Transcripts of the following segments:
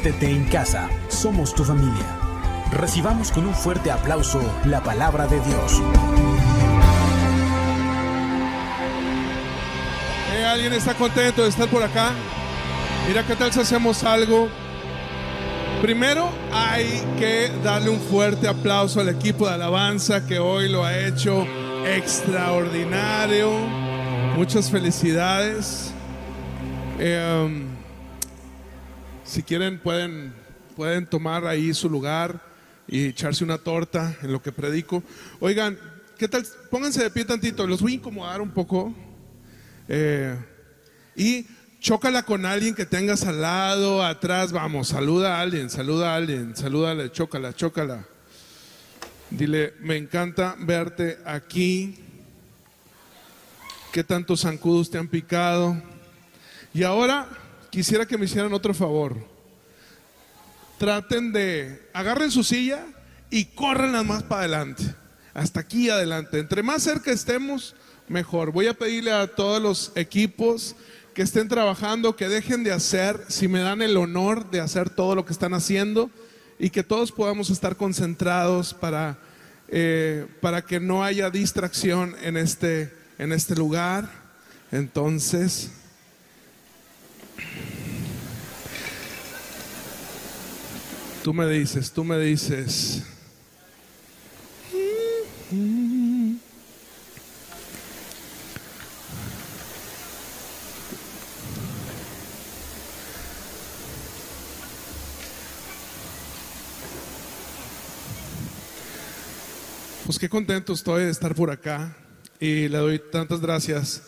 Siéntete en casa, somos tu familia. Recibamos con un fuerte aplauso la palabra de Dios. Eh, ¿Alguien está contento de estar por acá? Mira, ¿qué tal si hacemos algo? Primero hay que darle un fuerte aplauso al equipo de alabanza que hoy lo ha hecho extraordinario. Muchas felicidades. Eh, um, si quieren pueden, pueden tomar ahí su lugar y echarse una torta en lo que predico. Oigan, ¿qué tal? Pónganse de pie tantito, los voy a incomodar un poco. Eh, y chócala con alguien que tengas al lado, atrás, vamos, saluda a alguien, saluda a alguien, salúdale, chócala, chócala. Dile, me encanta verte aquí. ¿Qué tantos zancudos te han picado? Y ahora quisiera que me hicieran otro favor. Traten de, agarren su silla y córrenla más para adelante. Hasta aquí adelante. Entre más cerca estemos, mejor. Voy a pedirle a todos los equipos que estén trabajando, que dejen de hacer, si me dan el honor de hacer todo lo que están haciendo y que todos podamos estar concentrados para, eh, para que no haya distracción en este, en este lugar. Entonces, tú me dices, tú me dices. Pues qué contento estoy de estar por acá y le doy tantas gracias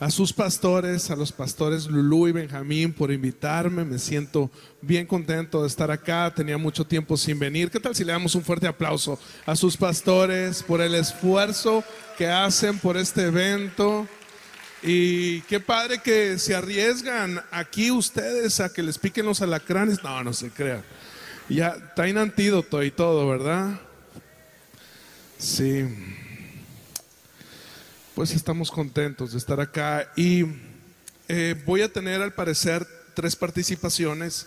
a sus pastores, a los pastores Lulú y Benjamín por invitarme. Me siento bien contento de estar acá. Tenía mucho tiempo sin venir. ¿Qué tal si le damos un fuerte aplauso a sus pastores por el esfuerzo que hacen por este evento? Y qué padre que se arriesgan aquí ustedes a que les piquen los alacranes. No, no se crean. Ya traen antídoto y todo, ¿verdad? Sí. Pues estamos contentos de estar acá y eh, voy a tener al parecer tres participaciones.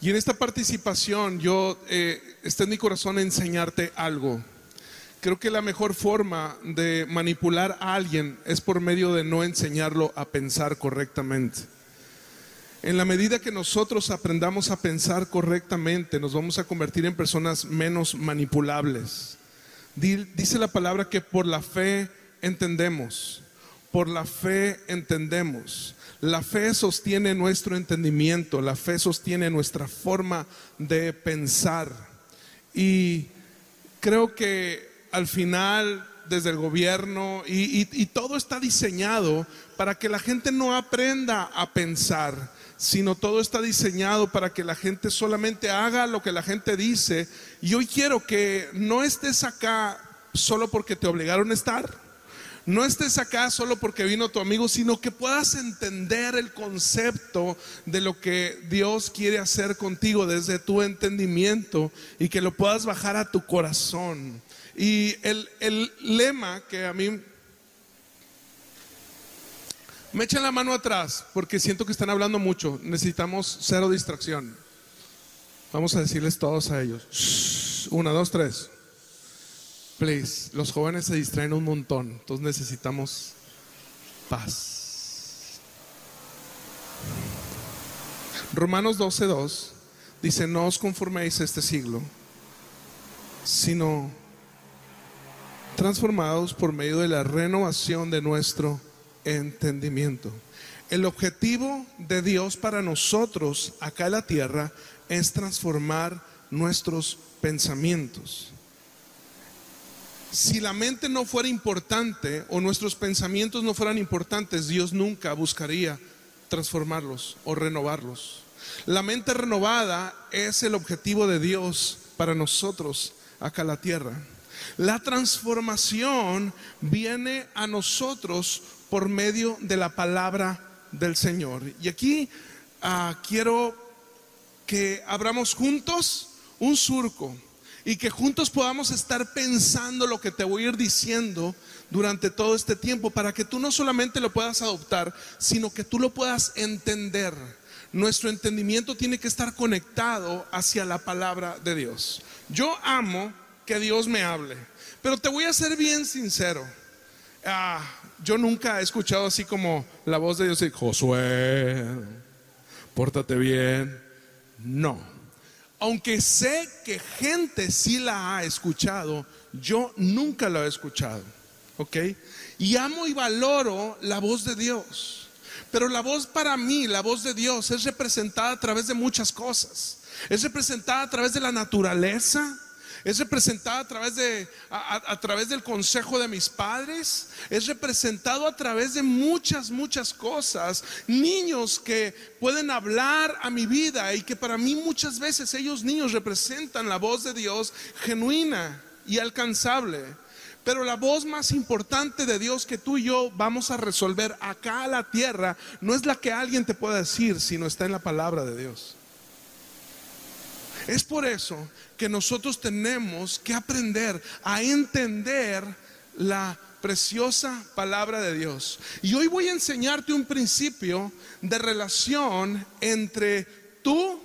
Y en esta participación yo eh, está en mi corazón enseñarte algo. Creo que la mejor forma de manipular a alguien es por medio de no enseñarlo a pensar correctamente. En la medida que nosotros aprendamos a pensar correctamente, nos vamos a convertir en personas menos manipulables. Dice la palabra que por la fe entendemos, por la fe entendemos. La fe sostiene nuestro entendimiento, la fe sostiene nuestra forma de pensar. Y creo que al final, desde el gobierno, y, y, todo está diseñado para que la gente no aprenda a pensar, sino todo está diseñado para que la gente solamente haga lo que la gente dice. Y hoy quiero que no estés acá solo porque te obligaron a estar no estés acá solo porque vino tu amigo, sino que puedas entender el concepto de lo que Dios quiere hacer contigo desde tu entendimiento y que lo puedas bajar a tu corazón. Y el, lema que a mí me echan la mano atrás porque siento que están hablando mucho. Necesitamos cero distracción. Vamos a decirles todos a ellos. una, dos, tres. Los jóvenes se distraen un montón, entonces necesitamos paz. Romanos 12:2 dice, no os conforméis a este siglo, sino transformados por medio de la renovación de nuestro entendimiento. El objetivo de Dios para nosotros acá en la tierra es transformar nuestros pensamientos. Si la mente no fuera importante o nuestros pensamientos no fueran importantes, Dios nunca buscaría transformarlos o renovarlos. La mente renovada es el objetivo de Dios para nosotros acá en la tierra. La transformación viene a nosotros por medio de la palabra del Señor. Y aquí ah, quiero que abramos juntos un surco y que juntos podamos estar pensando lo que te voy a ir diciendo durante todo este tiempo para que tú no solamente lo puedas adoptar, sino que tú lo puedas entender. nuestro entendimiento tiene que estar conectado hacia la palabra de Dios. Yo amo que Dios me hable, pero te voy a ser bien sincero. Ah, yo nunca he escuchado así como la voz de Dios, Josué, pórtate bien. No. Aunque sé que gente sí la ha escuchado, yo nunca la he escuchado. ¿Ok? Y amo y valoro la voz de Dios. Pero la voz para mí, la voz de Dios, es representada a través de muchas cosas. Es representada a través de la naturaleza, es representada a través, de, a, través del consejo de mis padres, es representado a través de muchas, muchas cosas. Niños que pueden hablar a mi vida y que para mí muchas veces ellos niños representan la voz de Dios genuina y alcanzable. Pero la voz más importante de Dios que tú y yo vamos a resolver acá a la tierra no es la que alguien te pueda decir, sino está en la palabra de Dios. Es por eso que nosotros tenemos que aprender a entender la preciosa palabra de Dios. Y hoy voy a enseñarte un principio de relación entre tú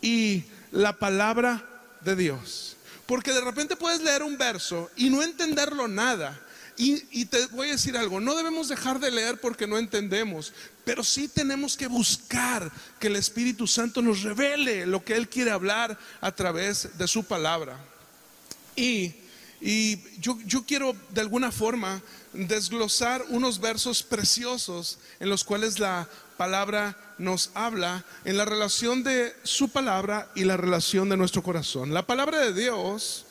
y la palabra de Dios. Porque de repente puedes leer un verso y no entenderlo nada. Y, te voy a decir algo, no debemos dejar de leer porque no entendemos, pero sí tenemos que buscar que el Espíritu Santo nos revele lo que Él quiere hablar a través de su palabra. Y, yo, yo quiero de alguna forma desglosar unos versos preciosos en los cuales la palabra nos habla en la relación de su palabra y la relación de nuestro corazón. La palabra de Dios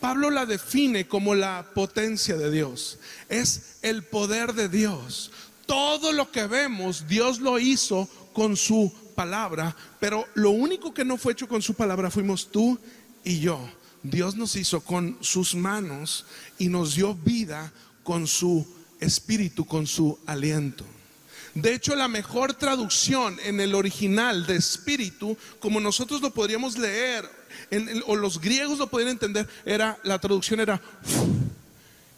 Pablo la define como la potencia de Dios. Es el poder de Dios. Todo lo que vemos, Dios lo hizo con su palabra, pero lo único que no fue hecho con su palabra fuimos tú y yo. Dios nos hizo con sus manos y nos dio vida con su espíritu, con su aliento. De hecho, la mejor traducción en el original de espíritu, como nosotros lo podríamos leer o los griegos lo podían entender, era, la traducción era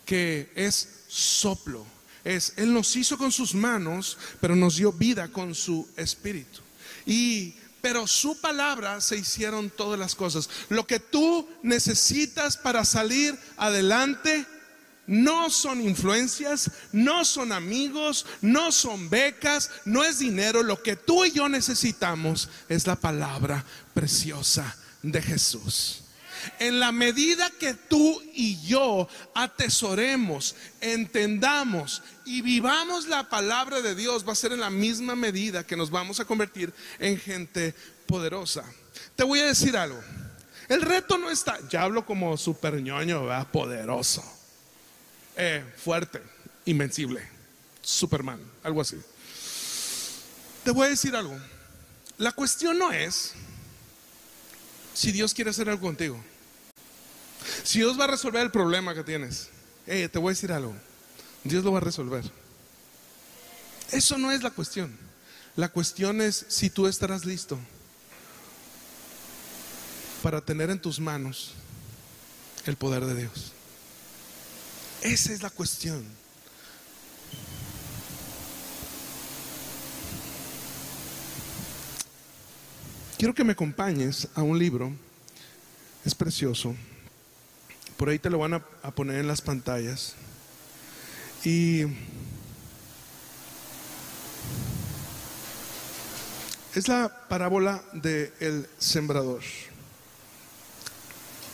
que es soplo. Es, Él nos hizo con sus manos, pero nos dio vida con su espíritu. Y pero su palabra se hicieron todas las cosas. Lo que tú necesitas para salir adelante no son influencias, no son amigos, no son becas, no es dinero. Lo que tú y yo necesitamos es la palabra preciosa de Jesús. En la medida que tú y yo atesoremos, entendamos y vivamos la palabra de Dios, va a ser en la misma medida que nos vamos a convertir en gente poderosa. Te voy a decir algo. El reto no está, ya hablo como super ñoño, poderoso, eh, fuerte, invencible, Superman, algo así. Te voy a decir algo. La cuestión no es si Dios quiere hacer algo contigo. Si Dios va a resolver el problema que tienes. te voy a decir algo. Dios lo va a resolver. Eso no es la cuestión. La cuestión es si tú estarás listo para tener en tus manos el poder de Dios. Esa es la cuestión. Quiero que me acompañes a un libro, es precioso, por ahí te lo van a, poner en las pantallas. Y es la parábola del el sembrador.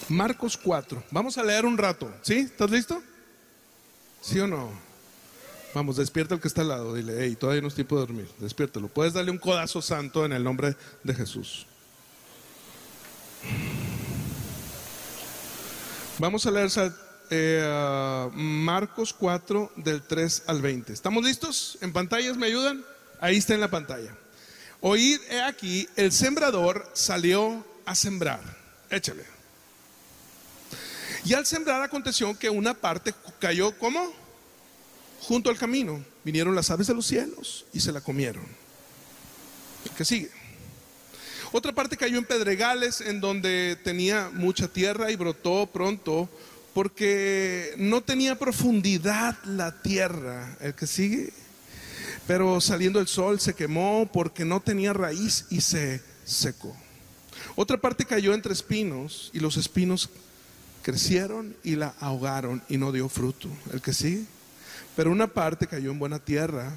Marcos 4. Vamos a leer un rato. ¿Sí? ¿Estás listo? ¿Sí o no? Vamos, despierta el que está al lado. Dile, hey, todavía no es tiempo de dormir. Despiértalo. Puedes darle un codazo santo en el nombre de Jesús. Vamos a leer eh, Marcos 4 del 3 al 20. ¿Estamos listos? ¿En pantallas me ayudan? Ahí está en la pantalla. Oíd, he aquí, el sembrador salió a sembrar. Échale. Y al sembrar aconteció que una parte cayó como junto al camino vinieron las aves de los cielos y se la comieron. Que sigue. Otra parte cayó en pedregales en donde tenía mucha tierra y brotó pronto porque no tenía profundidad la tierra. El que sigue. Pero saliendo el sol se quemó porque no tenía raíz y se secó. Otra parte cayó entre espinos y los espinos crecieron y la ahogaron y no dio fruto. El que sí. Pero una parte cayó en buena tierra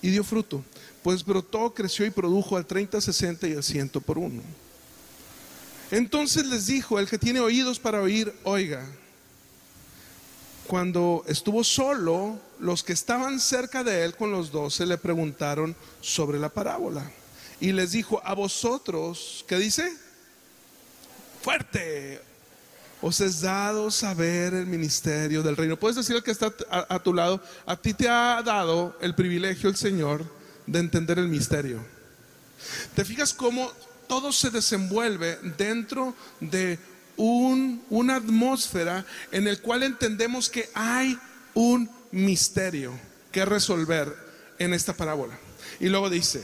y dio fruto. Pues brotó, creció y produjo al 30, 60 y al 100 por uno. Entonces les dijo, el que tiene oídos para oír, oiga. Cuando estuvo solo, los que estaban cerca de él con los doce le preguntaron sobre la parábola. Y les dijo, a vosotros, ¿qué dice? Fuerte. Os es dado saber el ministerio del reino. Puedes decir al que está a, tu lado, a ti te ha dado el privilegio el Señor de entender el misterio. ¿Te fijas cómo todo se desenvuelve dentro de un, una atmósfera en el cual entendemos que hay un misterio que resolver en esta parábola. Y luego dice,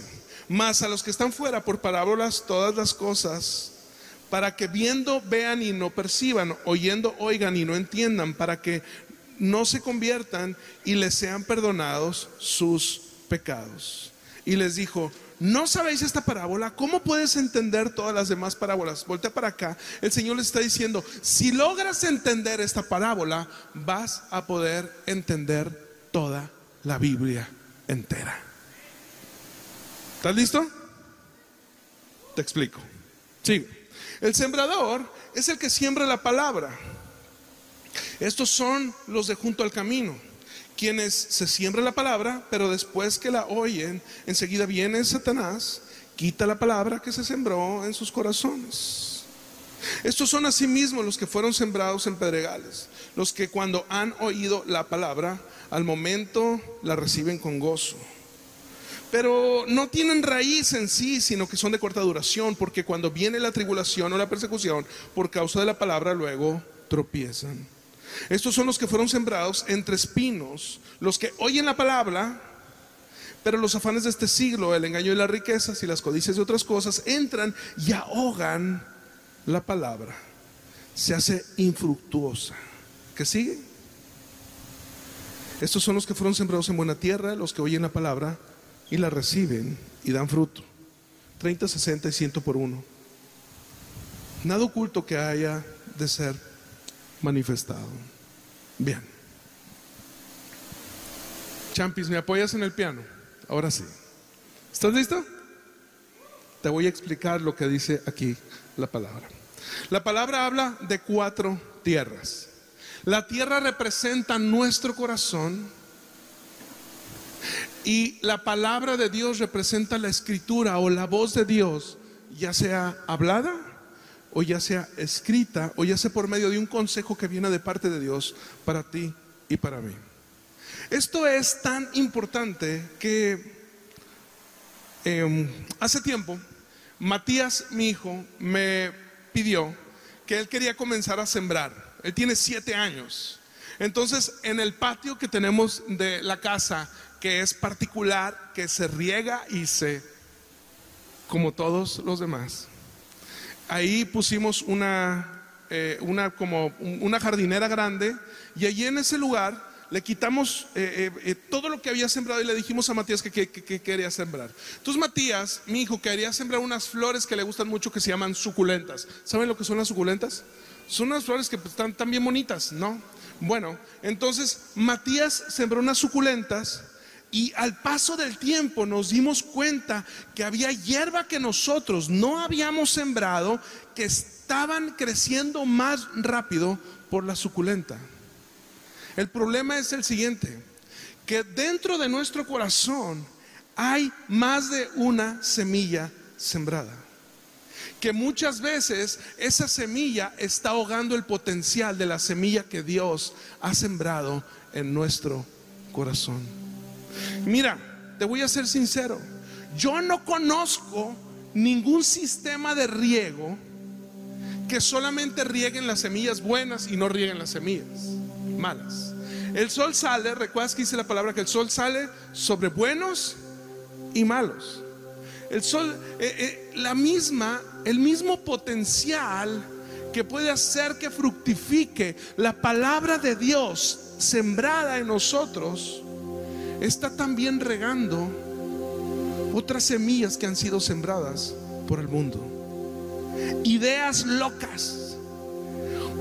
más a los que están fuera por parábolas todas las cosas, para que viendo vean y no perciban, oyendo oigan y no entiendan, para que no se conviertan y les sean perdonados sus pecados. Y les dijo, ¿No sabéis esta parábola? ¿Cómo puedes entender todas las demás parábolas? Voltea para acá. El Señor le está diciendo, si logras entender esta parábola, vas a poder entender toda la Biblia entera. ¿Estás listo? Te explico. Sí. El sembrador es el que siembra la palabra. Estos son los de junto al camino quienes se siembra la palabra, pero después que la oyen, enseguida viene Satanás, quita la palabra que se sembró en sus corazones. Estos son asimismo los que fueron sembrados en pedregales, los que cuando han oído la palabra, al momento la reciben con gozo. Pero no tienen raíz en sí, sino que son de corta duración, porque cuando viene la tribulación o la persecución, por causa de la palabra, luego tropiezan. Estos son los que fueron sembrados entre espinos, los que oyen la palabra, pero los afanes de este siglo, el engaño y las riquezas y las codicias de otras cosas entran y ahogan la palabra. Se hace infructuosa. ¿Qué sigue? Estos son los que fueron sembrados en buena tierra, los que oyen la palabra y la reciben y dan fruto. 30, 60 y 100 por uno. Nada oculto que haya de ser manifestado. Bien. Champis, ¿me apoyas en el piano? Ahora sí. ¿Estás listo? Te voy a explicar lo que dice aquí la palabra. La palabra habla de cuatro tierras. La tierra representa nuestro corazón y la palabra de Dios representa la escritura o la voz de Dios, ya sea hablada o ya sea escrita, o ya sea por medio de un consejo que viene de parte de Dios para ti y para mí. Esto es tan importante que em, hace tiempo Matías, mi hijo, me pidió que él quería comenzar a sembrar. Él tiene siete años. Entonces, en el patio que tenemos de la casa, que es particular, que se riega y se, como todos los demás, ahí pusimos una, eh, una, como una jardinera grande y allí en ese lugar le quitamos eh, eh, todo lo que había sembrado y le dijimos a Matías que, quería sembrar. Entonces Matías, mi hijo, quería sembrar unas flores que le gustan mucho que se llaman suculentas. ¿Saben lo que son las suculentas? Son unas flores que están tan bien bonitas, ¿no? Bueno, entonces Matías sembró unas suculentas y al paso del tiempo nos dimos cuenta que había hierba que nosotros no habíamos sembrado, que estaban creciendo más rápido por la suculenta. El problema es el siguiente, que dentro de nuestro corazón hay más de una semilla sembrada. Que muchas veces esa semilla está ahogando el potencial de la semilla que Dios ha sembrado en nuestro corazón. Mira, te voy a ser sincero, yo no conozco ningún sistema de riego que solamente rieguen las semillas buenas y no rieguen las semillas malas. El sol sale, recuerdas que dice la palabra que el sol sale sobre buenos y malos. El sol, eh, eh, la misma, el mismo potencial que puede hacer que fructifique la palabra de Dios sembrada en nosotros está también regando otras semillas que han sido sembradas por el mundo. Ideas locas.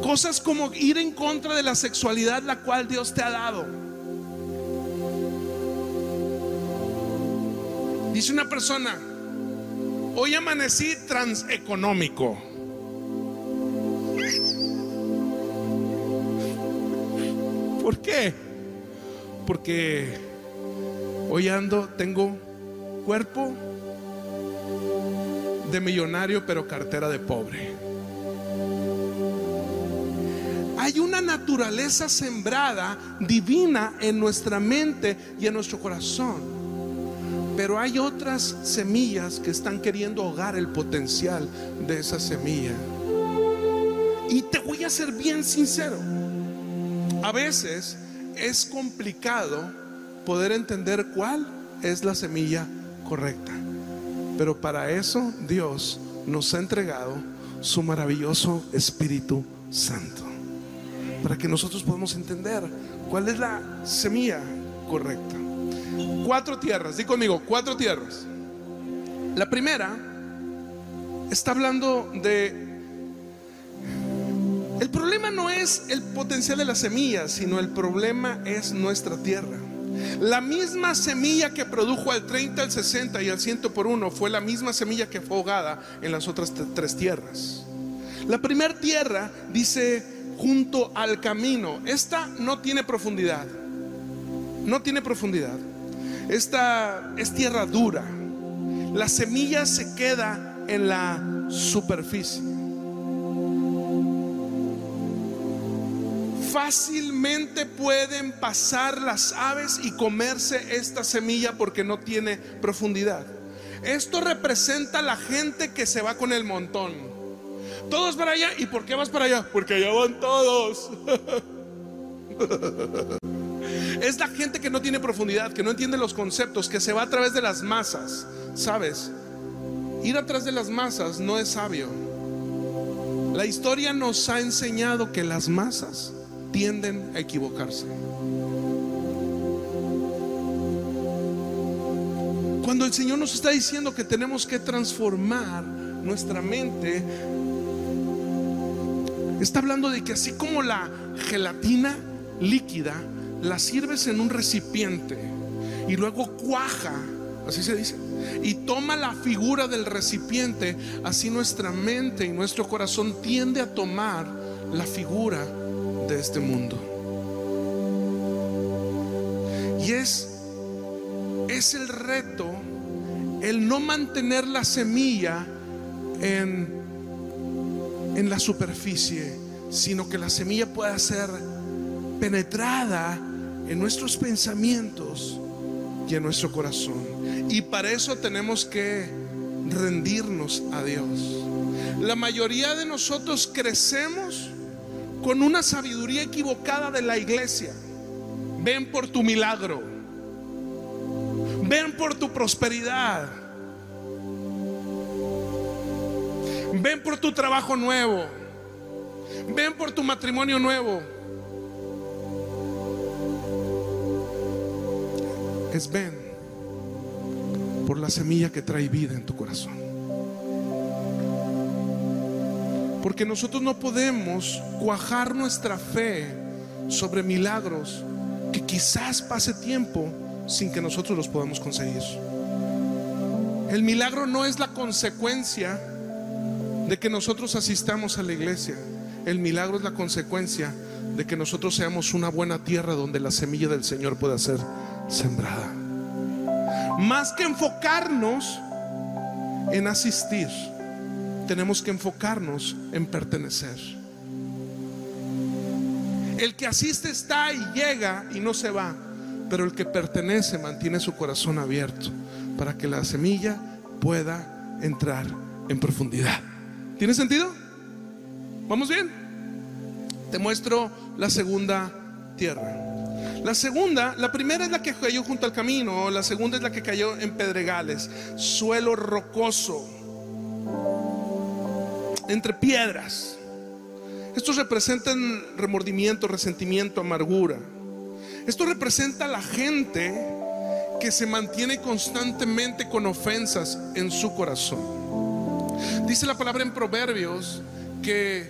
Cosas como ir en contra de la sexualidad la cual Dios te ha dado. Dice una persona, hoy amanecí transeconómico. ¿Por qué? Porque hoy ando, tengo cuerpo de millonario, pero cartera de pobre. Hay una naturaleza sembrada divina en nuestra mente y en nuestro corazón. Pero hay otras semillas que están queriendo ahogar el potencial de esa semilla. Y te voy a ser bien sincero. A veces es complicado poder entender cuál es la semilla correcta. Pero para eso Dios nos ha entregado su maravilloso Espíritu Santo. Para que nosotros podamos entender cuál es la semilla correcta. Cuatro tierras, di conmigo, cuatro tierras. La primera está hablando de el problema no es el potencial de la semilla, sino el problema es nuestra tierra. La misma semilla que produjo al 30, al 60 y al 100 por uno fue la misma semilla que fue ahogada en las otras tres tierras. La primera tierra dice junto al camino. Esta no tiene profundidad. No tiene profundidad. Esta es tierra dura. La semilla se queda en la superficie. Fácilmente pueden pasar las aves y comerse esta semilla porque no tiene profundidad. Esto representa la gente que se va con el montón. Todos para allá. ¿Y por qué vas para allá? Porque allá van todos. Es la gente que no tiene profundidad, que no entiende los conceptos, que se va a través de las masas. ¿Sabes? Ir atrás de las masas no es sabio. La historia nos ha enseñado que las masas tienden a equivocarse. Cuando el Señor nos está diciendo que tenemos que transformar nuestra mente, está hablando de que así como la gelatina líquida la sirves en un recipiente y luego cuaja, así se dice, y toma la figura del recipiente, así nuestra mente y nuestro corazón tiende a tomar la figura de este mundo. Y es, es el reto el no mantener la semilla en, en la superficie, sino que la semilla pueda ser penetrada en nuestros pensamientos y en nuestro corazón. Y para eso tenemos que rendirnos a Dios. La mayoría de nosotros crecemos con una sabiduría equivocada de la iglesia. Ven por tu milagro. Ven por tu prosperidad. Ven por tu trabajo nuevo. Ven por tu matrimonio nuevo. Es ven por la semilla que trae vida en tu corazón. Porque nosotros no podemos cuajar nuestra fe sobre milagros que quizás pase tiempo sin que nosotros los podamos conseguir. El milagro no es la consecuencia de que nosotros asistamos a la iglesia. El milagro es la consecuencia de que nosotros seamos una buena tierra donde la semilla del Señor pueda ser sembrada. Más que enfocarnos en asistir tenemos que enfocarnos en pertenecer. El que asiste está y llega y no se va, pero el que pertenece mantiene su corazón abierto para que la semilla pueda entrar en profundidad. ¿Tiene sentido? ¿Vamos bien? Te muestro la segunda tierra. La segunda, la primera es la que cayó junto al camino, la segunda es la que cayó en pedregales, suelo rocoso entre piedras. Estos representan remordimiento, resentimiento, amargura. Esto representa a la gente que se mantiene constantemente con ofensas en su corazón. Dice la palabra en Proverbios que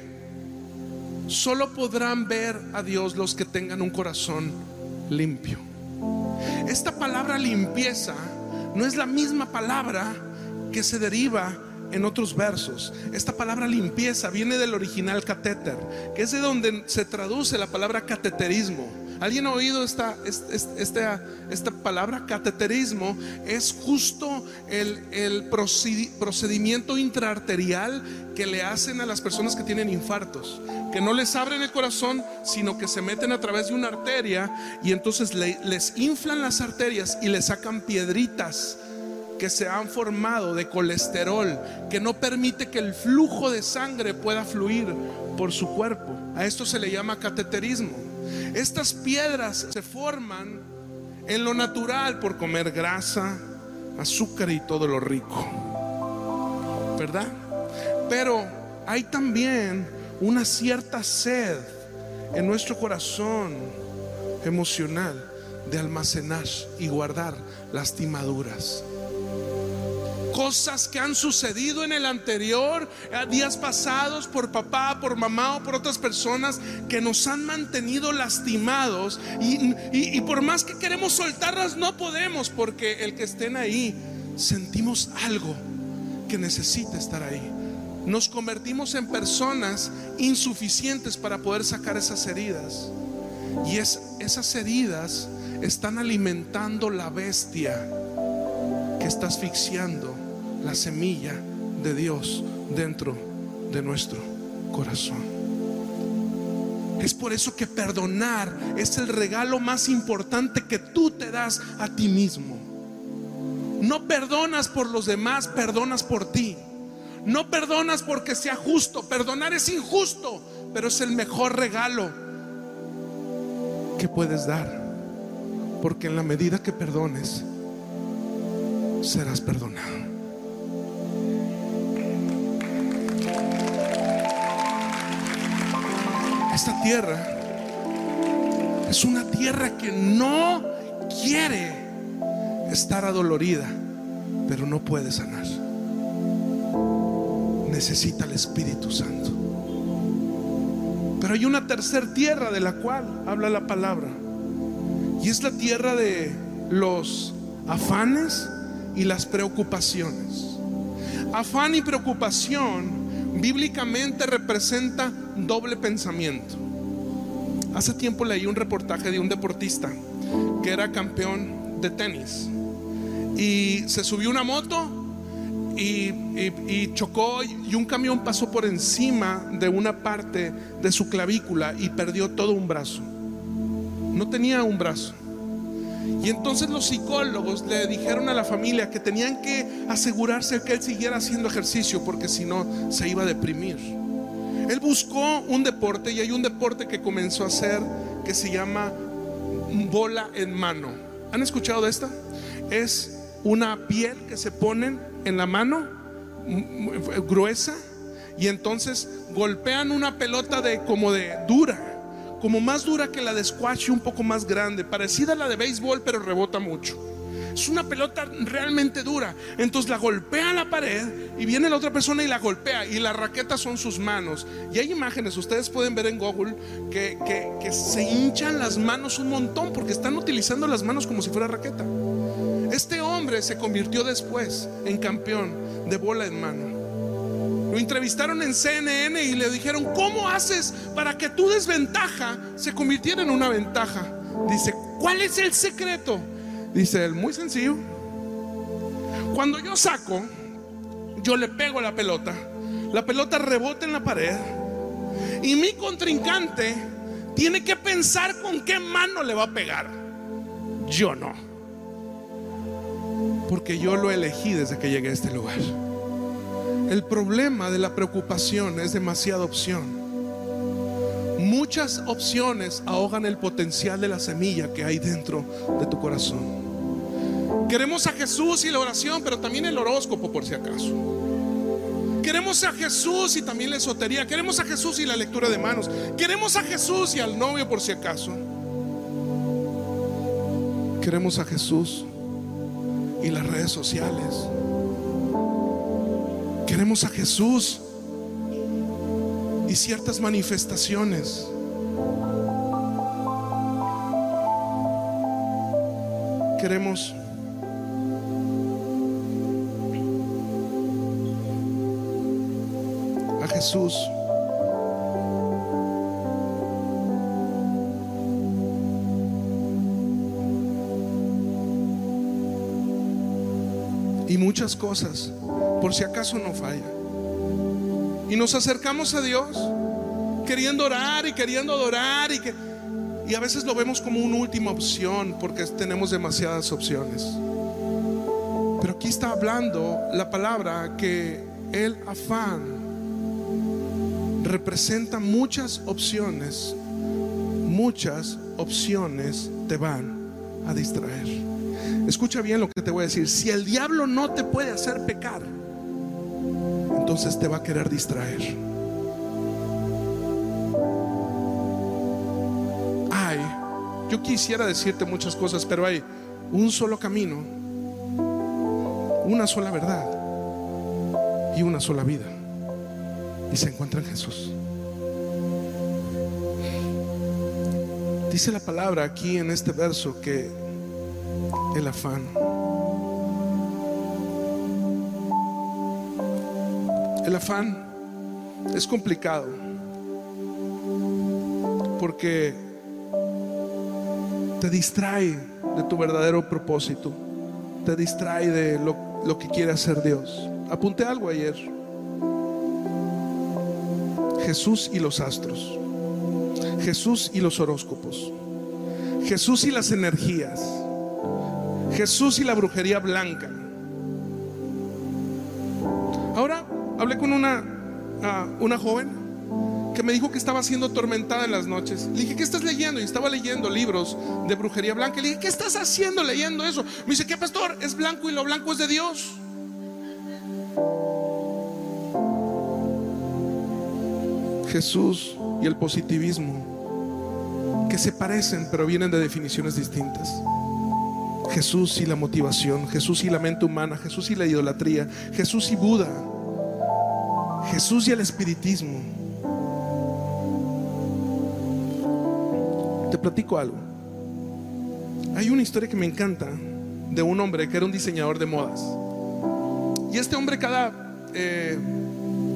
solo podrán ver a Dios los que tengan un corazón limpio. Esta palabra limpieza no es la misma palabra que se deriva en otros versos. Esta palabra limpieza viene del original catéter, que es de donde se traduce la palabra cateterismo ¿Alguien ha oído esta, esta, esta, palabra? Cateterismo es justo el, el procedimiento intraarterial que le hacen a las personas que tienen infartos, que no les abren el corazón, sino que se meten a través de una arteria y entonces les inflan las arterias y les sacan piedritas que se han formado de colesterol, que no permite que el flujo de sangre pueda fluir por su cuerpo. A esto se le llama cateterismo. Estas piedras se forman en lo natural por comer grasa, azúcar y todo lo rico. ¿Verdad? Pero hay también una cierta sed en nuestro corazón emocional de almacenar y guardar lastimaduras cosas que han sucedido en el anterior, eh, días pasados, por papá, por mamá o por otras personas que nos han mantenido lastimados. Y, y por más que queremos soltarlas, no podemos, porque el que estén ahí, sentimos algo que necesita estar ahí. Nos convertimos en personas insuficientes para poder sacar esas heridas. Y es, esas heridas están alimentando la bestia que está asfixiando la semilla de Dios dentro de nuestro corazón. Es por eso que perdonar es el regalo más importante que tú te das a ti mismo. No perdonas por los demás, perdonas por ti. No perdonas porque sea justo. Perdonar es injusto, pero es el mejor regalo que puedes dar. Porque en la medida que perdones, serás perdonado. Esta tierra es una tierra que no quiere estar adolorida, pero no puede sanar. Necesita el Espíritu Santo. Pero hay una tercera tierra de la cual habla la palabra. Y es la tierra de los afanes y las preocupaciones. Afán y preocupación bíblicamente representa doble pensamiento. Hace tiempo leí un reportaje de un deportista que era campeón de tenis y se subió una moto y, chocó y un camión pasó por encima de una parte de su clavícula y perdió todo un brazo. No tenía un brazo. Y entonces los psicólogos le dijeron a la familia que tenían que asegurarse que él siguiera haciendo ejercicio porque si no se iba a deprimir. Él buscó un deporte y hay un deporte que comenzó a hacer que se llama bola en mano. ¿Han escuchado de esta? Es una piel que se ponen en la mano gruesa y entonces golpean una pelota de como de dura como más dura que la de squash y un poco más grande, parecida a la de béisbol, pero rebota mucho. Es una pelota realmente dura. Entonces la golpea a la pared y viene la otra persona y la golpea. Y la raqueta son sus manos. Y hay imágenes, ustedes pueden ver en Google, que, que se hinchan las manos un montón porque están utilizando las manos como si fuera raqueta. Este hombre se convirtió después en campeón de bola en mano. Lo entrevistaron en CNN y le dijeron, ¿cómo haces para que tu desventaja se convirtiera en una ventaja? Dice, ¿cuál es el secreto? Dice él, muy sencillo. Cuando yo saco, yo le pego la pelota, la pelota rebota en la pared y mi contrincante tiene que pensar con qué mano le va a pegar. Yo no. Porque yo lo elegí desde que llegué a este lugar. El problema de la preocupación es demasiada opción. Muchas opciones ahogan el potencial de la semilla que hay dentro de tu corazón. Queremos a Jesús y la oración, pero también el horóscopo por si acaso. Queremos a Jesús y también la esotería. Queremos a Jesús y la lectura de manos. Queremos a Jesús y al novio por si acaso. Queremos a Jesús y las redes sociales. Queremos a Jesús y ciertas manifestaciones. Queremos Y muchas cosas, por si acaso no falla. Y nos acercamos a Dios queriendo orar y queriendo adorar y que y a veces lo vemos como una última opción porque tenemos demasiadas opciones. Pero aquí está hablando la palabra que el afán representa muchas opciones. Muchas opciones te van a distraer. Escucha bien lo que te voy a decir. Si el diablo no te puede hacer pecar, entonces te va a querer distraer. Ay, yo quisiera decirte muchas cosas, pero hay un solo camino, una sola verdad y una sola vida. Y se encuentra en Jesús. Dice la palabra aquí en este verso que el afán, el afán es complicado porque te distrae de tu verdadero propósito, te distrae de lo, lo que quiere hacer Dios. Apunté algo ayer. Jesús y los astros. Jesús y los horóscopos. Jesús y las energías. Jesús y la brujería blanca. Ahora hablé con una, ah, una joven que me dijo que estaba siendo atormentada en las noches. Le dije, ¿qué estás leyendo? Y estaba leyendo libros de brujería blanca. Le dije, ¿qué estás haciendo leyendo eso? Me dice, ¿qué pastor? Es blanco y lo blanco es de Dios. Jesús y el positivismo, que se parecen pero vienen de definiciones distintas. Jesús y la motivación, Jesús y la mente humana, Jesús y la idolatría, Jesús y Buda, Jesús y el espiritismo. Te platico algo. Hay una historia que me encanta de un hombre que era un diseñador de modas. Y este hombre cada, eh,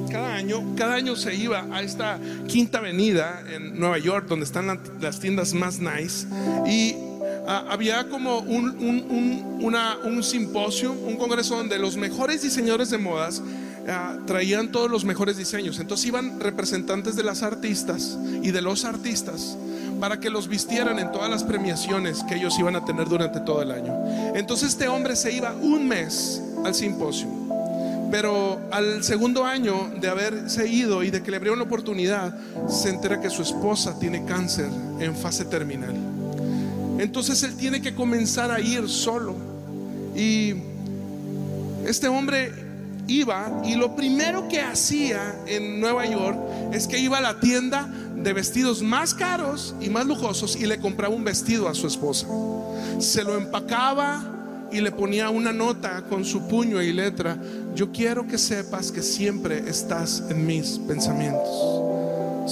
cada año, cada año se iba a esta quinta avenida en Nueva York, donde están la- las tiendas más nice. Y ah, había como un, un, un- un simposio, un congreso donde los mejores diseñadores de modas ah, traían todos los mejores diseños. Entonces iban representantes de las artistas y de los artistas para que los vistieran en todas las premiaciones que ellos iban a tener durante todo el año. Entonces este hombre se iba un mes al simposio. Pero al segundo año de haberse ido y de que le abrieron la oportunidad, se entera que su esposa tiene cáncer en fase terminal. Entonces él tiene que comenzar a ir solo. Y este hombre iba y lo primero que hacía en Nueva York es que iba a la tienda de vestidos más caros y más lujosos y le compraba un vestido a su esposa. Se lo empacaba y le ponía una nota con su puño y letra. Yo quiero que sepas que siempre estás en mis pensamientos.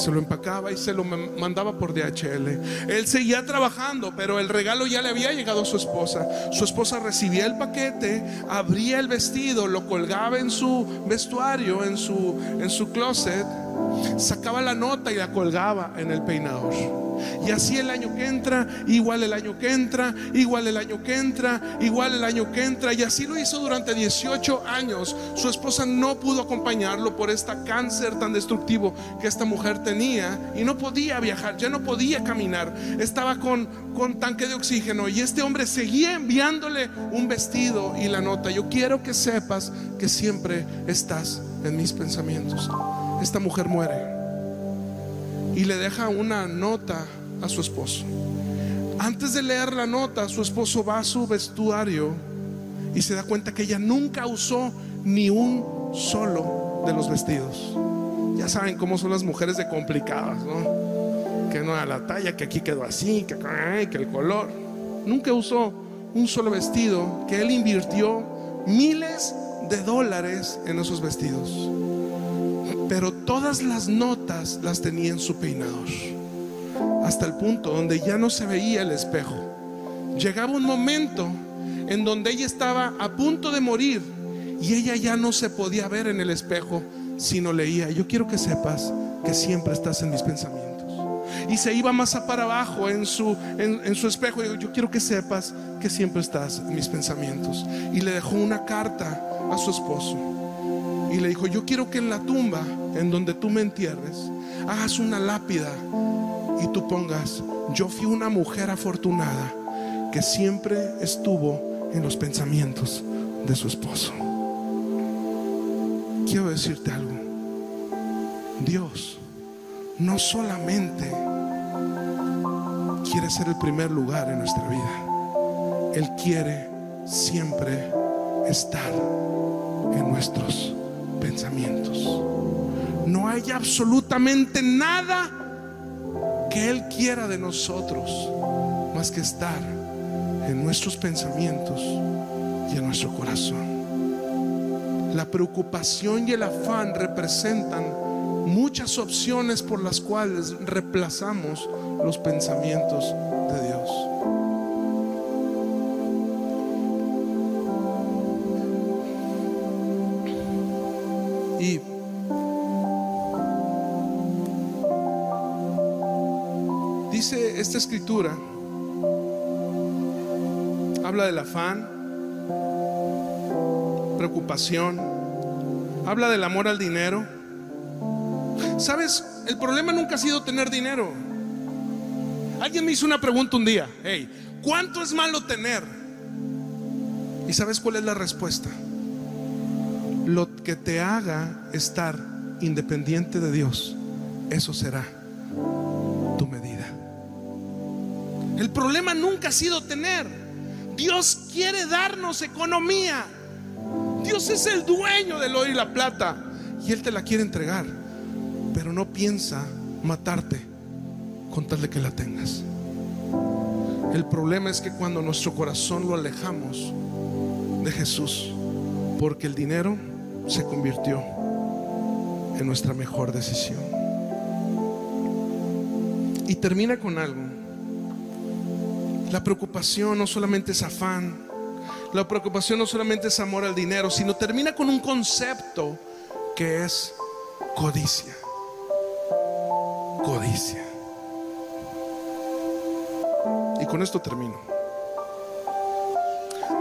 Se lo empacaba y se lo ma- mandaba por DHL. Él seguía trabajando, pero el regalo ya le había llegado a su esposa. Su esposa recibía el paquete, abría el vestido, lo colgaba en su vestuario, en su, en su closet, sacaba la nota y la colgaba en el peinador. Y así el año que entra, igual el año que entra, igual el año que entra, igual el año que entra. Y así lo hizo durante 18 años. Su esposa no pudo acompañarlo por este cáncer tan destructivo que esta mujer tenía y no podía viajar, ya no podía caminar. Estaba con, con tanque de oxígeno y este hombre seguía enviándole un vestido y la nota. Yo quiero que sepas que siempre estás en mis pensamientos. Esta mujer muere y le deja una nota a su esposo. Antes de leer la nota, su esposo va a su vestuario y se da cuenta que ella nunca usó ni un solo de los vestidos. Ya saben cómo son las mujeres de complicadas, ¿no? Que no a la talla, que aquí quedó así, que, que el color. Nunca usó un solo vestido que él invirtió miles de dólares en esos vestidos. Pero todas las notas las tenía en su peinador. Hasta el punto donde ya no se veía el espejo. Llegaba un momento en donde ella estaba a punto de morir y ella ya no se podía ver en el espejo, sino leía. Yo quiero que sepas que siempre estás en mis pensamientos. Y se iba más para abajo en su, en, su espejo. Yo quiero que sepas que siempre estás en mis pensamientos. Y le dejó una carta a su esposo. Y le dijo, yo quiero que en la tumba, en donde tú me entierres, hagas una lápida y tú pongas, yo fui una mujer afortunada que siempre estuvo en los pensamientos de su esposo. Quiero decirte algo. Dios no solamente quiere ser el primer lugar en nuestra vida. Él quiere siempre estar en nuestros pensamientos. No hay absolutamente nada que Él quiera de nosotros más que estar en nuestros pensamientos y en nuestro corazón. La preocupación y el afán representan muchas opciones por las cuales reemplazamos los pensamientos esta escritura, habla del afán, preocupación, habla del amor al dinero. ¿Sabes? El problema nunca ha sido tener dinero. Alguien me hizo una pregunta un día, hey, ¿cuánto es malo tener? ¿Y sabes cuál es la respuesta? Lo que te haga estar independiente de Dios, eso será problema nunca ha sido tener. Dios quiere darnos economía. Dios es el dueño del oro y la plata y Él te la quiere entregar, pero no piensa matarte con tal de que la tengas. El problema es que cuando nuestro corazón lo alejamos de Jesús, porque el dinero se convirtió en nuestra mejor decisión. Y termina con algo. La preocupación no solamente es afán, la preocupación no solamente es amor al dinero, sino termina con un concepto que es codicia. Codicia. Y con esto termino.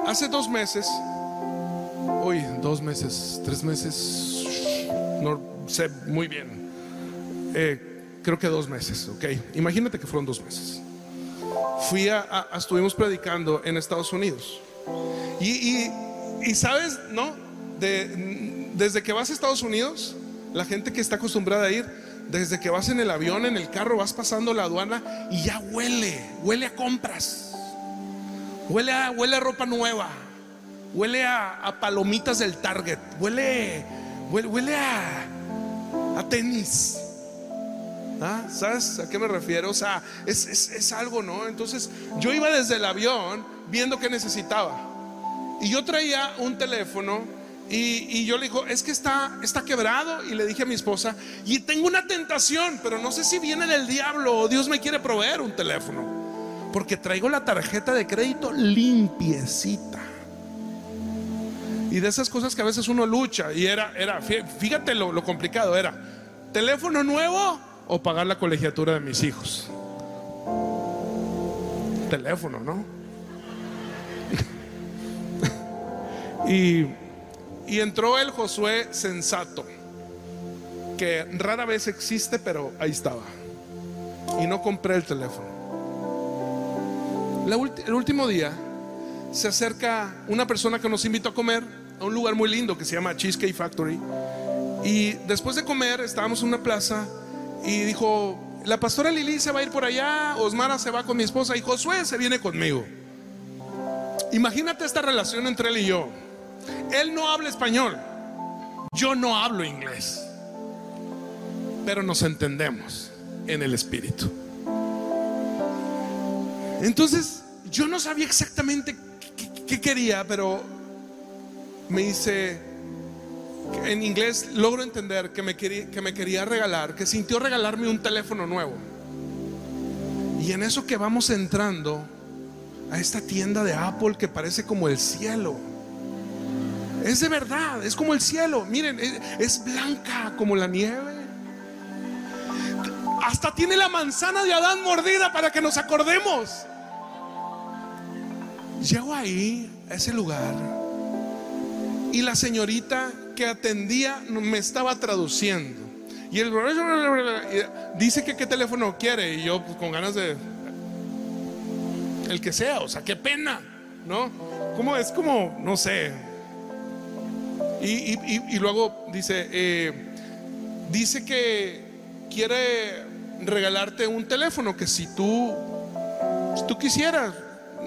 Hace dos meses, hoy dos meses, tres meses, no sé muy bien. Eh, creo que dos meses, ok. Imagínate que fueron dos meses. Fui a, estuvimos predicando en Estados Unidos. Y, sabes, ¿no? De, desde que vas a Estados Unidos, la gente que está acostumbrada a ir, desde que vas en el avión, en el carro, vas pasando la aduana y ya huele, huele a compras, huele a, huele a ropa nueva, huele a, palomitas del Target, huele, huele, a, a tenis. ¿Ah? ¿Sabes a qué me refiero? O sea, es, es, algo, ¿no? Entonces, yo iba desde el avión viendo qué necesitaba. Y yo traía un teléfono y, yo le digo, es que está, está quebrado. Y le dije a mi esposa, y tengo una tentación, pero no sé si viene del diablo o Dios me quiere proveer un teléfono. Porque traigo la tarjeta de crédito limpiecita. Y de esas cosas que a veces uno lucha. Y era, era fíjate lo, lo complicado, era teléfono nuevo o pagar la colegiatura de mis hijos. Teléfono, ¿no? y entró el Josué sensato, que rara vez existe, pero ahí estaba. Y no compré el teléfono. el último día se acerca una persona que nos invitó a comer a un lugar muy lindo que se llama Cheesecake Factory. Y después de comer estábamos en una plaza y dijo, la pastora Lili se va a ir por allá, Osmara se va con mi esposa y Josué se viene conmigo. Imagínate esta relación entre él y yo. Él no habla español. Yo no hablo inglés. Pero nos entendemos en el espíritu. Entonces, yo no sabía exactamente qué quería, pero me dice, en inglés logro entender que me, quería, regalar, que sintió regalarme un teléfono nuevo. Y en eso que vamos entrando a esta tienda de Apple que parece como el cielo. Es de verdad, es como el cielo. Miren, es blanca como la nieve. Hasta tiene la manzana de Adán mordida para que nos acordemos. Llego ahí, a ese lugar, y la señorita que atendía me estaba traduciendo. Y el dice que qué teléfono quiere. Y yo, pues, con ganas de. El que sea, o sea, qué pena, ¿no? Como es como, no sé. Y, luego dice: eh, Dice que quiere regalarte un teléfono que si tú, si tú quisieras,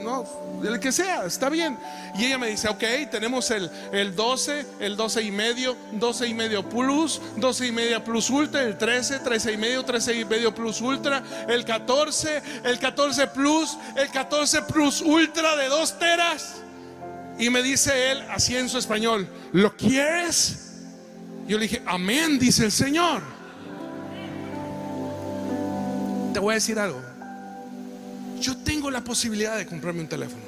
no, el que sea, está bien. Y ella me dice, ok, tenemos el, el 12, el 12 y medio, 12 y medio plus, 12 y media plus ultra, el 13, 13 y medio, 13 y medio plus ultra, el 14, el 14 plus, el 14 plus ultra de 2 teras. Y me dice él, así en su español, ¿lo quieres? Yo le dije, amén, dice el Señor. Te voy a decir algo yo tengo la posibilidad de comprarme un teléfono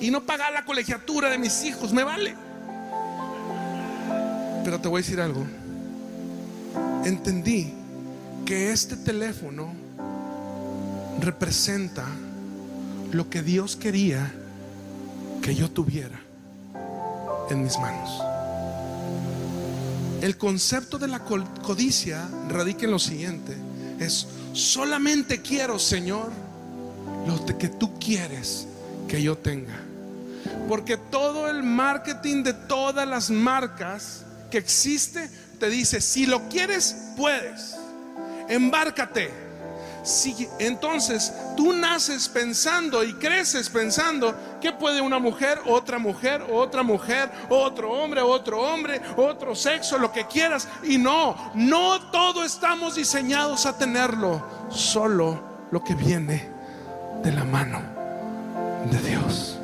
y no pagar la colegiatura de mis hijos, me vale. Pero te voy a decir algo. Entendí que este teléfono representa lo que Dios quería que yo tuviera en mis manos. El concepto de la codicia radica en lo siguiente. Es solamente quiero, Señor, lo que tú quieres que yo tenga. Porque todo el marketing de todas las marcas que existe te dice, si lo quieres, puedes. Embárcate. Si, entonces tú naces pensando y creces pensando que puede una mujer, otra mujer, otra mujer, otro hombre, otro hombre, otro sexo, lo que quieras. Y no, no todo estamos diseñados a tenerlo, solo lo que viene de la mano de Dios.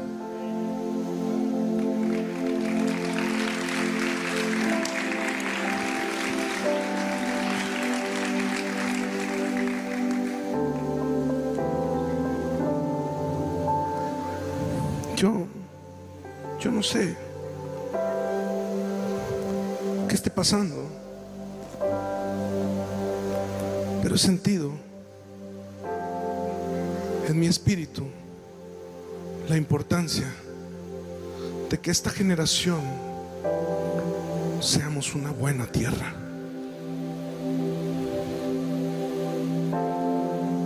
Yo, yo no sé qué esté pasando, pero he sentido en mi espíritu la importancia de que esta generación seamos una buena tierra.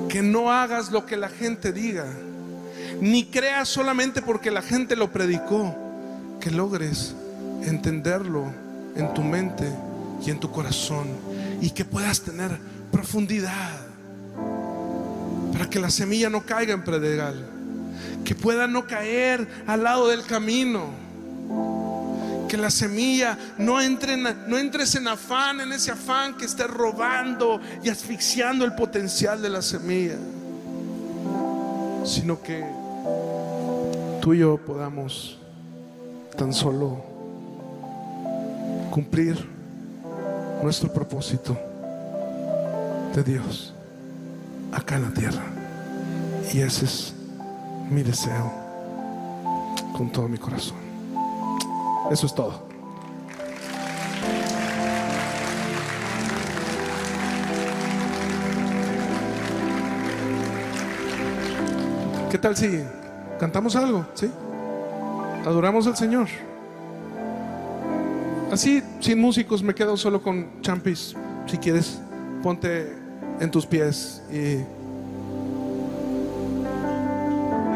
Que no hagas lo que la gente diga, ni creas solamente porque la gente lo predicó, que logres entenderlo en tu mente y en tu corazón y que puedas tener profundidad para que la semilla no caiga en predegal, que pueda no caer al lado del camino, que la semilla no entre, no entres en afán, en ese afán que esté robando y asfixiando el potencial de la semilla, sino que tú y yo podamos tan solo cumplir nuestro propósito de Dios acá en la tierra. Y ese es mi deseo con todo mi corazón. Eso es todo. ¿Qué tal si cantamos algo? ¿Sí? Adoramos al Señor. Así, sin músicos, me quedo solo con champis. Si quieres, ponte en tus pies y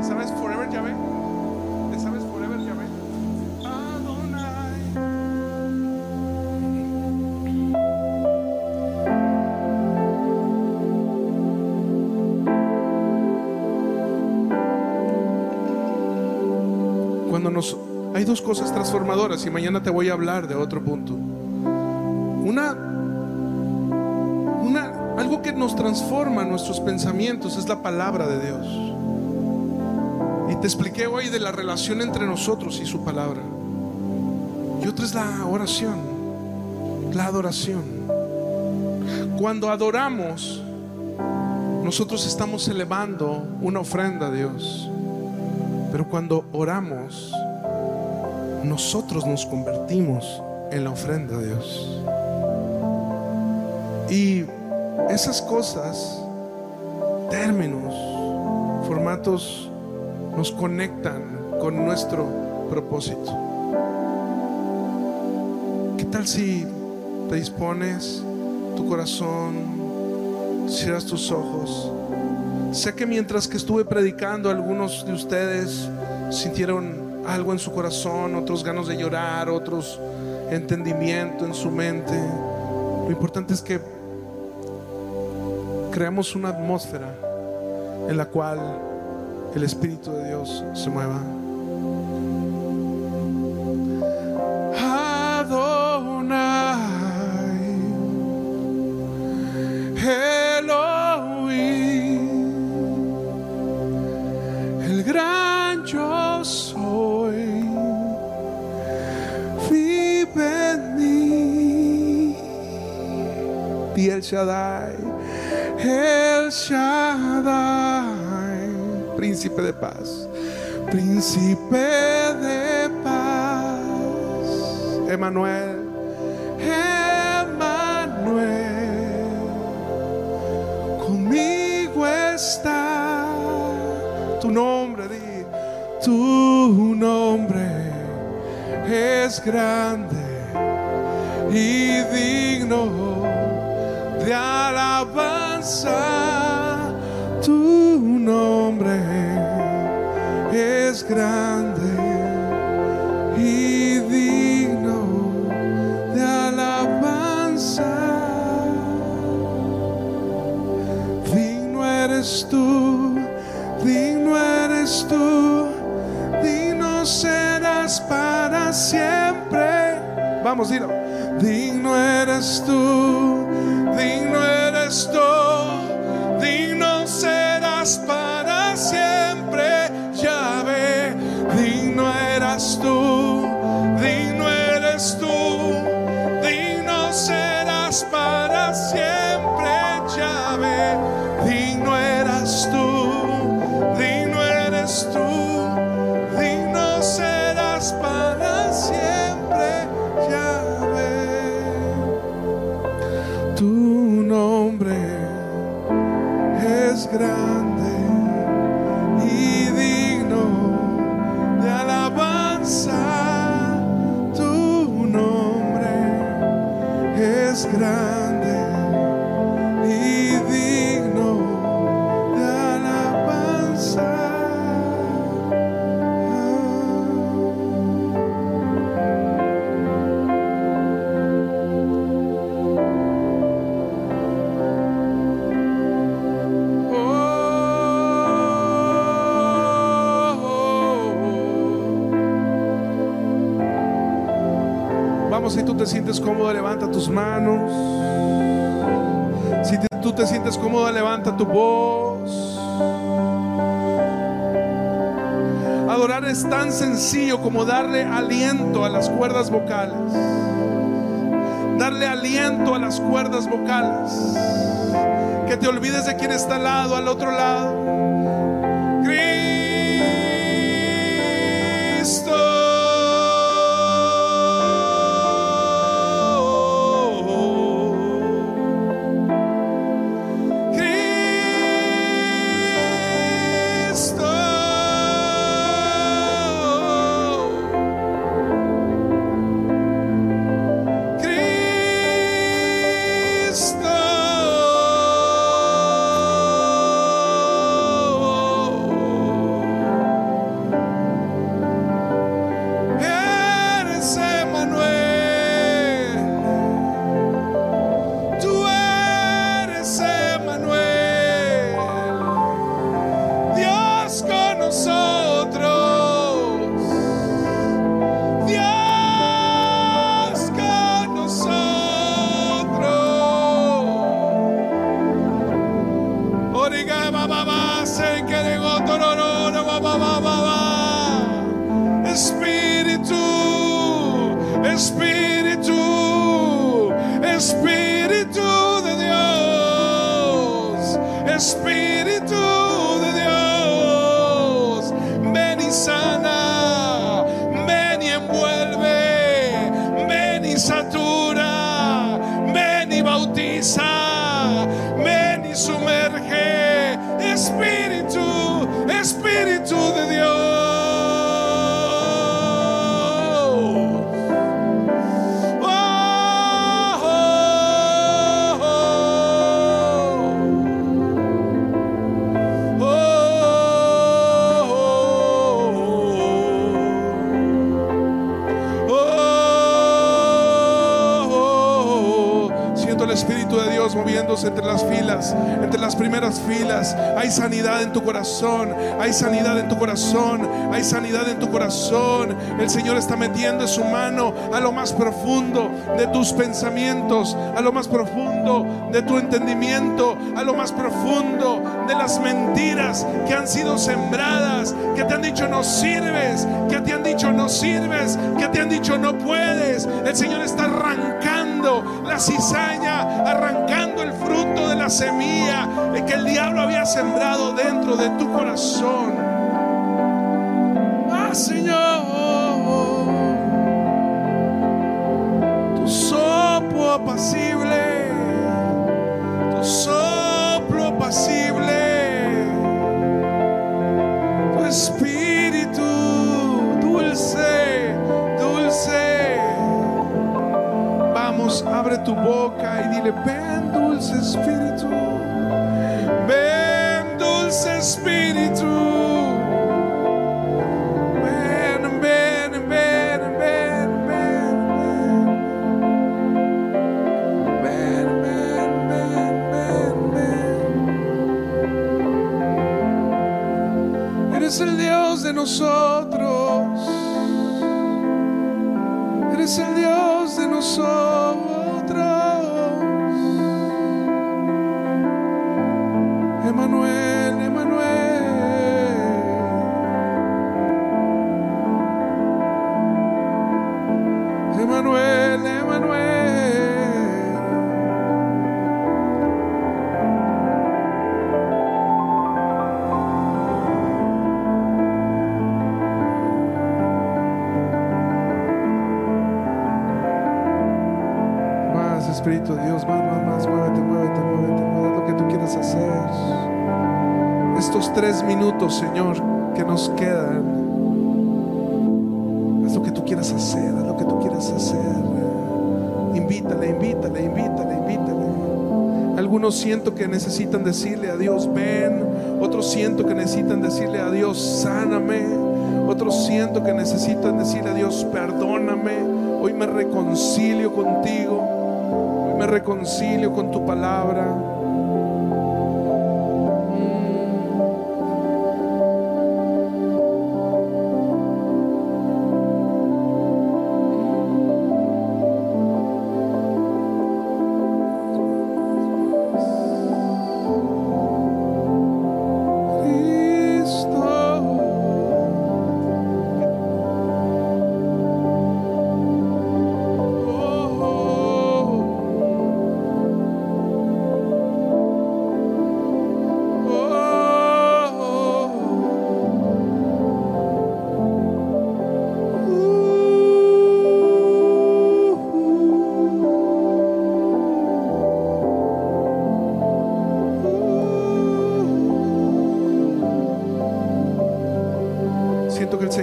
sabes Forever Yahweh? ¿Le sabes Forever Yahweh? Cuando nos hay dos cosas transformadoras y mañana te voy a hablar de otro punto. Una nos transforma nuestros pensamientos es la palabra de Dios. Y Te expliqué hoy de la relación entre nosotros y su palabra. Y otra es la oración, la adoración. Cuando adoramos, nosotros estamos elevando una ofrenda a Dios. Pero cuando oramos, nosotros nos convertimos en la ofrenda a Dios. Y esas cosas, términos, formatos, nos conectan con nuestro propósito. ¿Qué tal si te dispones tu corazón, cierras tus ojos? Sé que mientras que estuve predicando, algunos de ustedes sintieron algo en su corazón, otros ganos de llorar, otros entendimiento en su mente. Lo importante es que creamos una atmósfera en la cual el Espíritu de Dios se mueva. Adonai, Elohim, el gran yo soy, vive en. Y el Shaddai, el Shaddai, príncipe de paz, príncipe de paz, Emanuel, Emanuel, conmigo está tu nombre, di, tu nombre es grande y digno de alabanza. Tu nombre es grande y digno de alabanza. Digno eres tú, digno eres tú, digno serás para siempre. Vamos, dilo. Digno eres tú, digno eras tú, digno eres tú, sientes cómodo, levanta tu voz. Adorar es tan sencillo como darle aliento a las cuerdas vocales. Darle aliento a las cuerdas vocales. Que te olvides de quién está al lado, al otro lado. Dios moviéndose entre las filas, entre las primeras filas. Hay sanidad en tu corazón, hay sanidad en tu corazón, hay sanidad en tu corazón. El Señor está metiendo su mano a lo más profundo de tus pensamientos, a lo más profundo de tu entendimiento, a lo más profundo de las mentiras que han sido sembradas, que te han dicho no sirves, que te han dicho no sirves, que te han dicho no puedes. El Señor está arrancando la cizaña, arrancando el fruto de la semilla que el diablo había sembrado dentro de tu corazón. Ah, Señor, Siento que necesitan decirle a Dios, ven. Otros siento que necesitan decirle a Dios, sáname. Otros siento que necesitan decirle a Dios, perdóname. Hoy me reconcilio contigo. Hoy me reconcilio con tu palabra.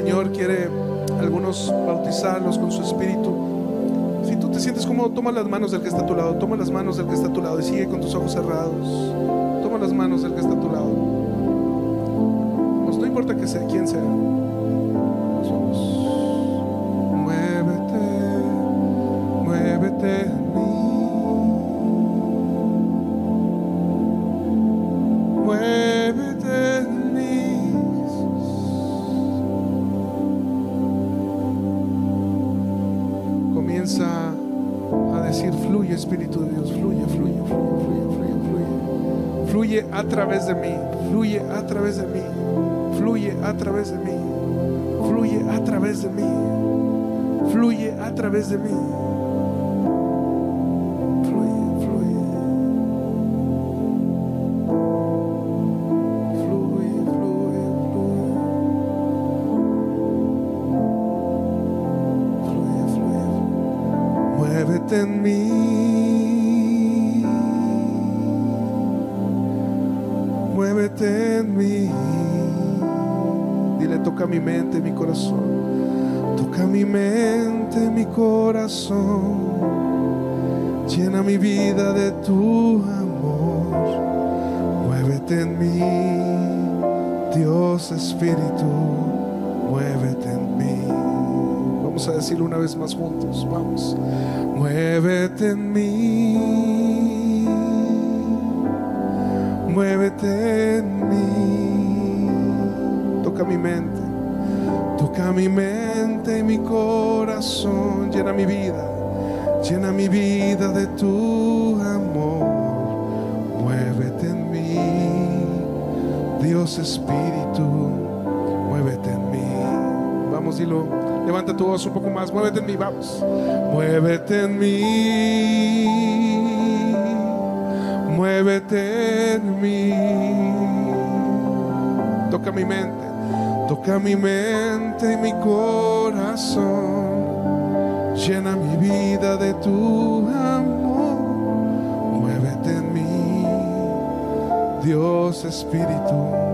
Señor quiere algunos bautizarlos con su espíritu. Si tú te sientes cómodo, toma las manos del que está a tu lado, toma las manos del que está a tu lado y sigue con tus ojos cerrados. Toma las manos del que está a tu lado. No importa que sea quién sea. vis-à-vis. Vamos a decirlo una vez más juntos. Vamos. Muévete en mí. Muévete en mí. Toca mi mente. Toca mi mente y mi corazón. Llena mi vida. Llena mi vida de tu amor. Muévete en mí. Dios Espíritu. Muévete en mí. Vamos, dilo. Levanta tu voz un poco más. Muévete en mí. Vamos. Muévete en mí. Muévete en mí. Toca mi mente. Toca mi mente y mi corazón. Llena mi vida de tu amor. Muévete en mí. Dios Espíritu.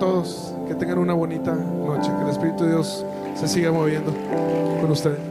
Todos. Que tengan una bonita noche. Que el Espíritu de Dios se siga moviendo con ustedes.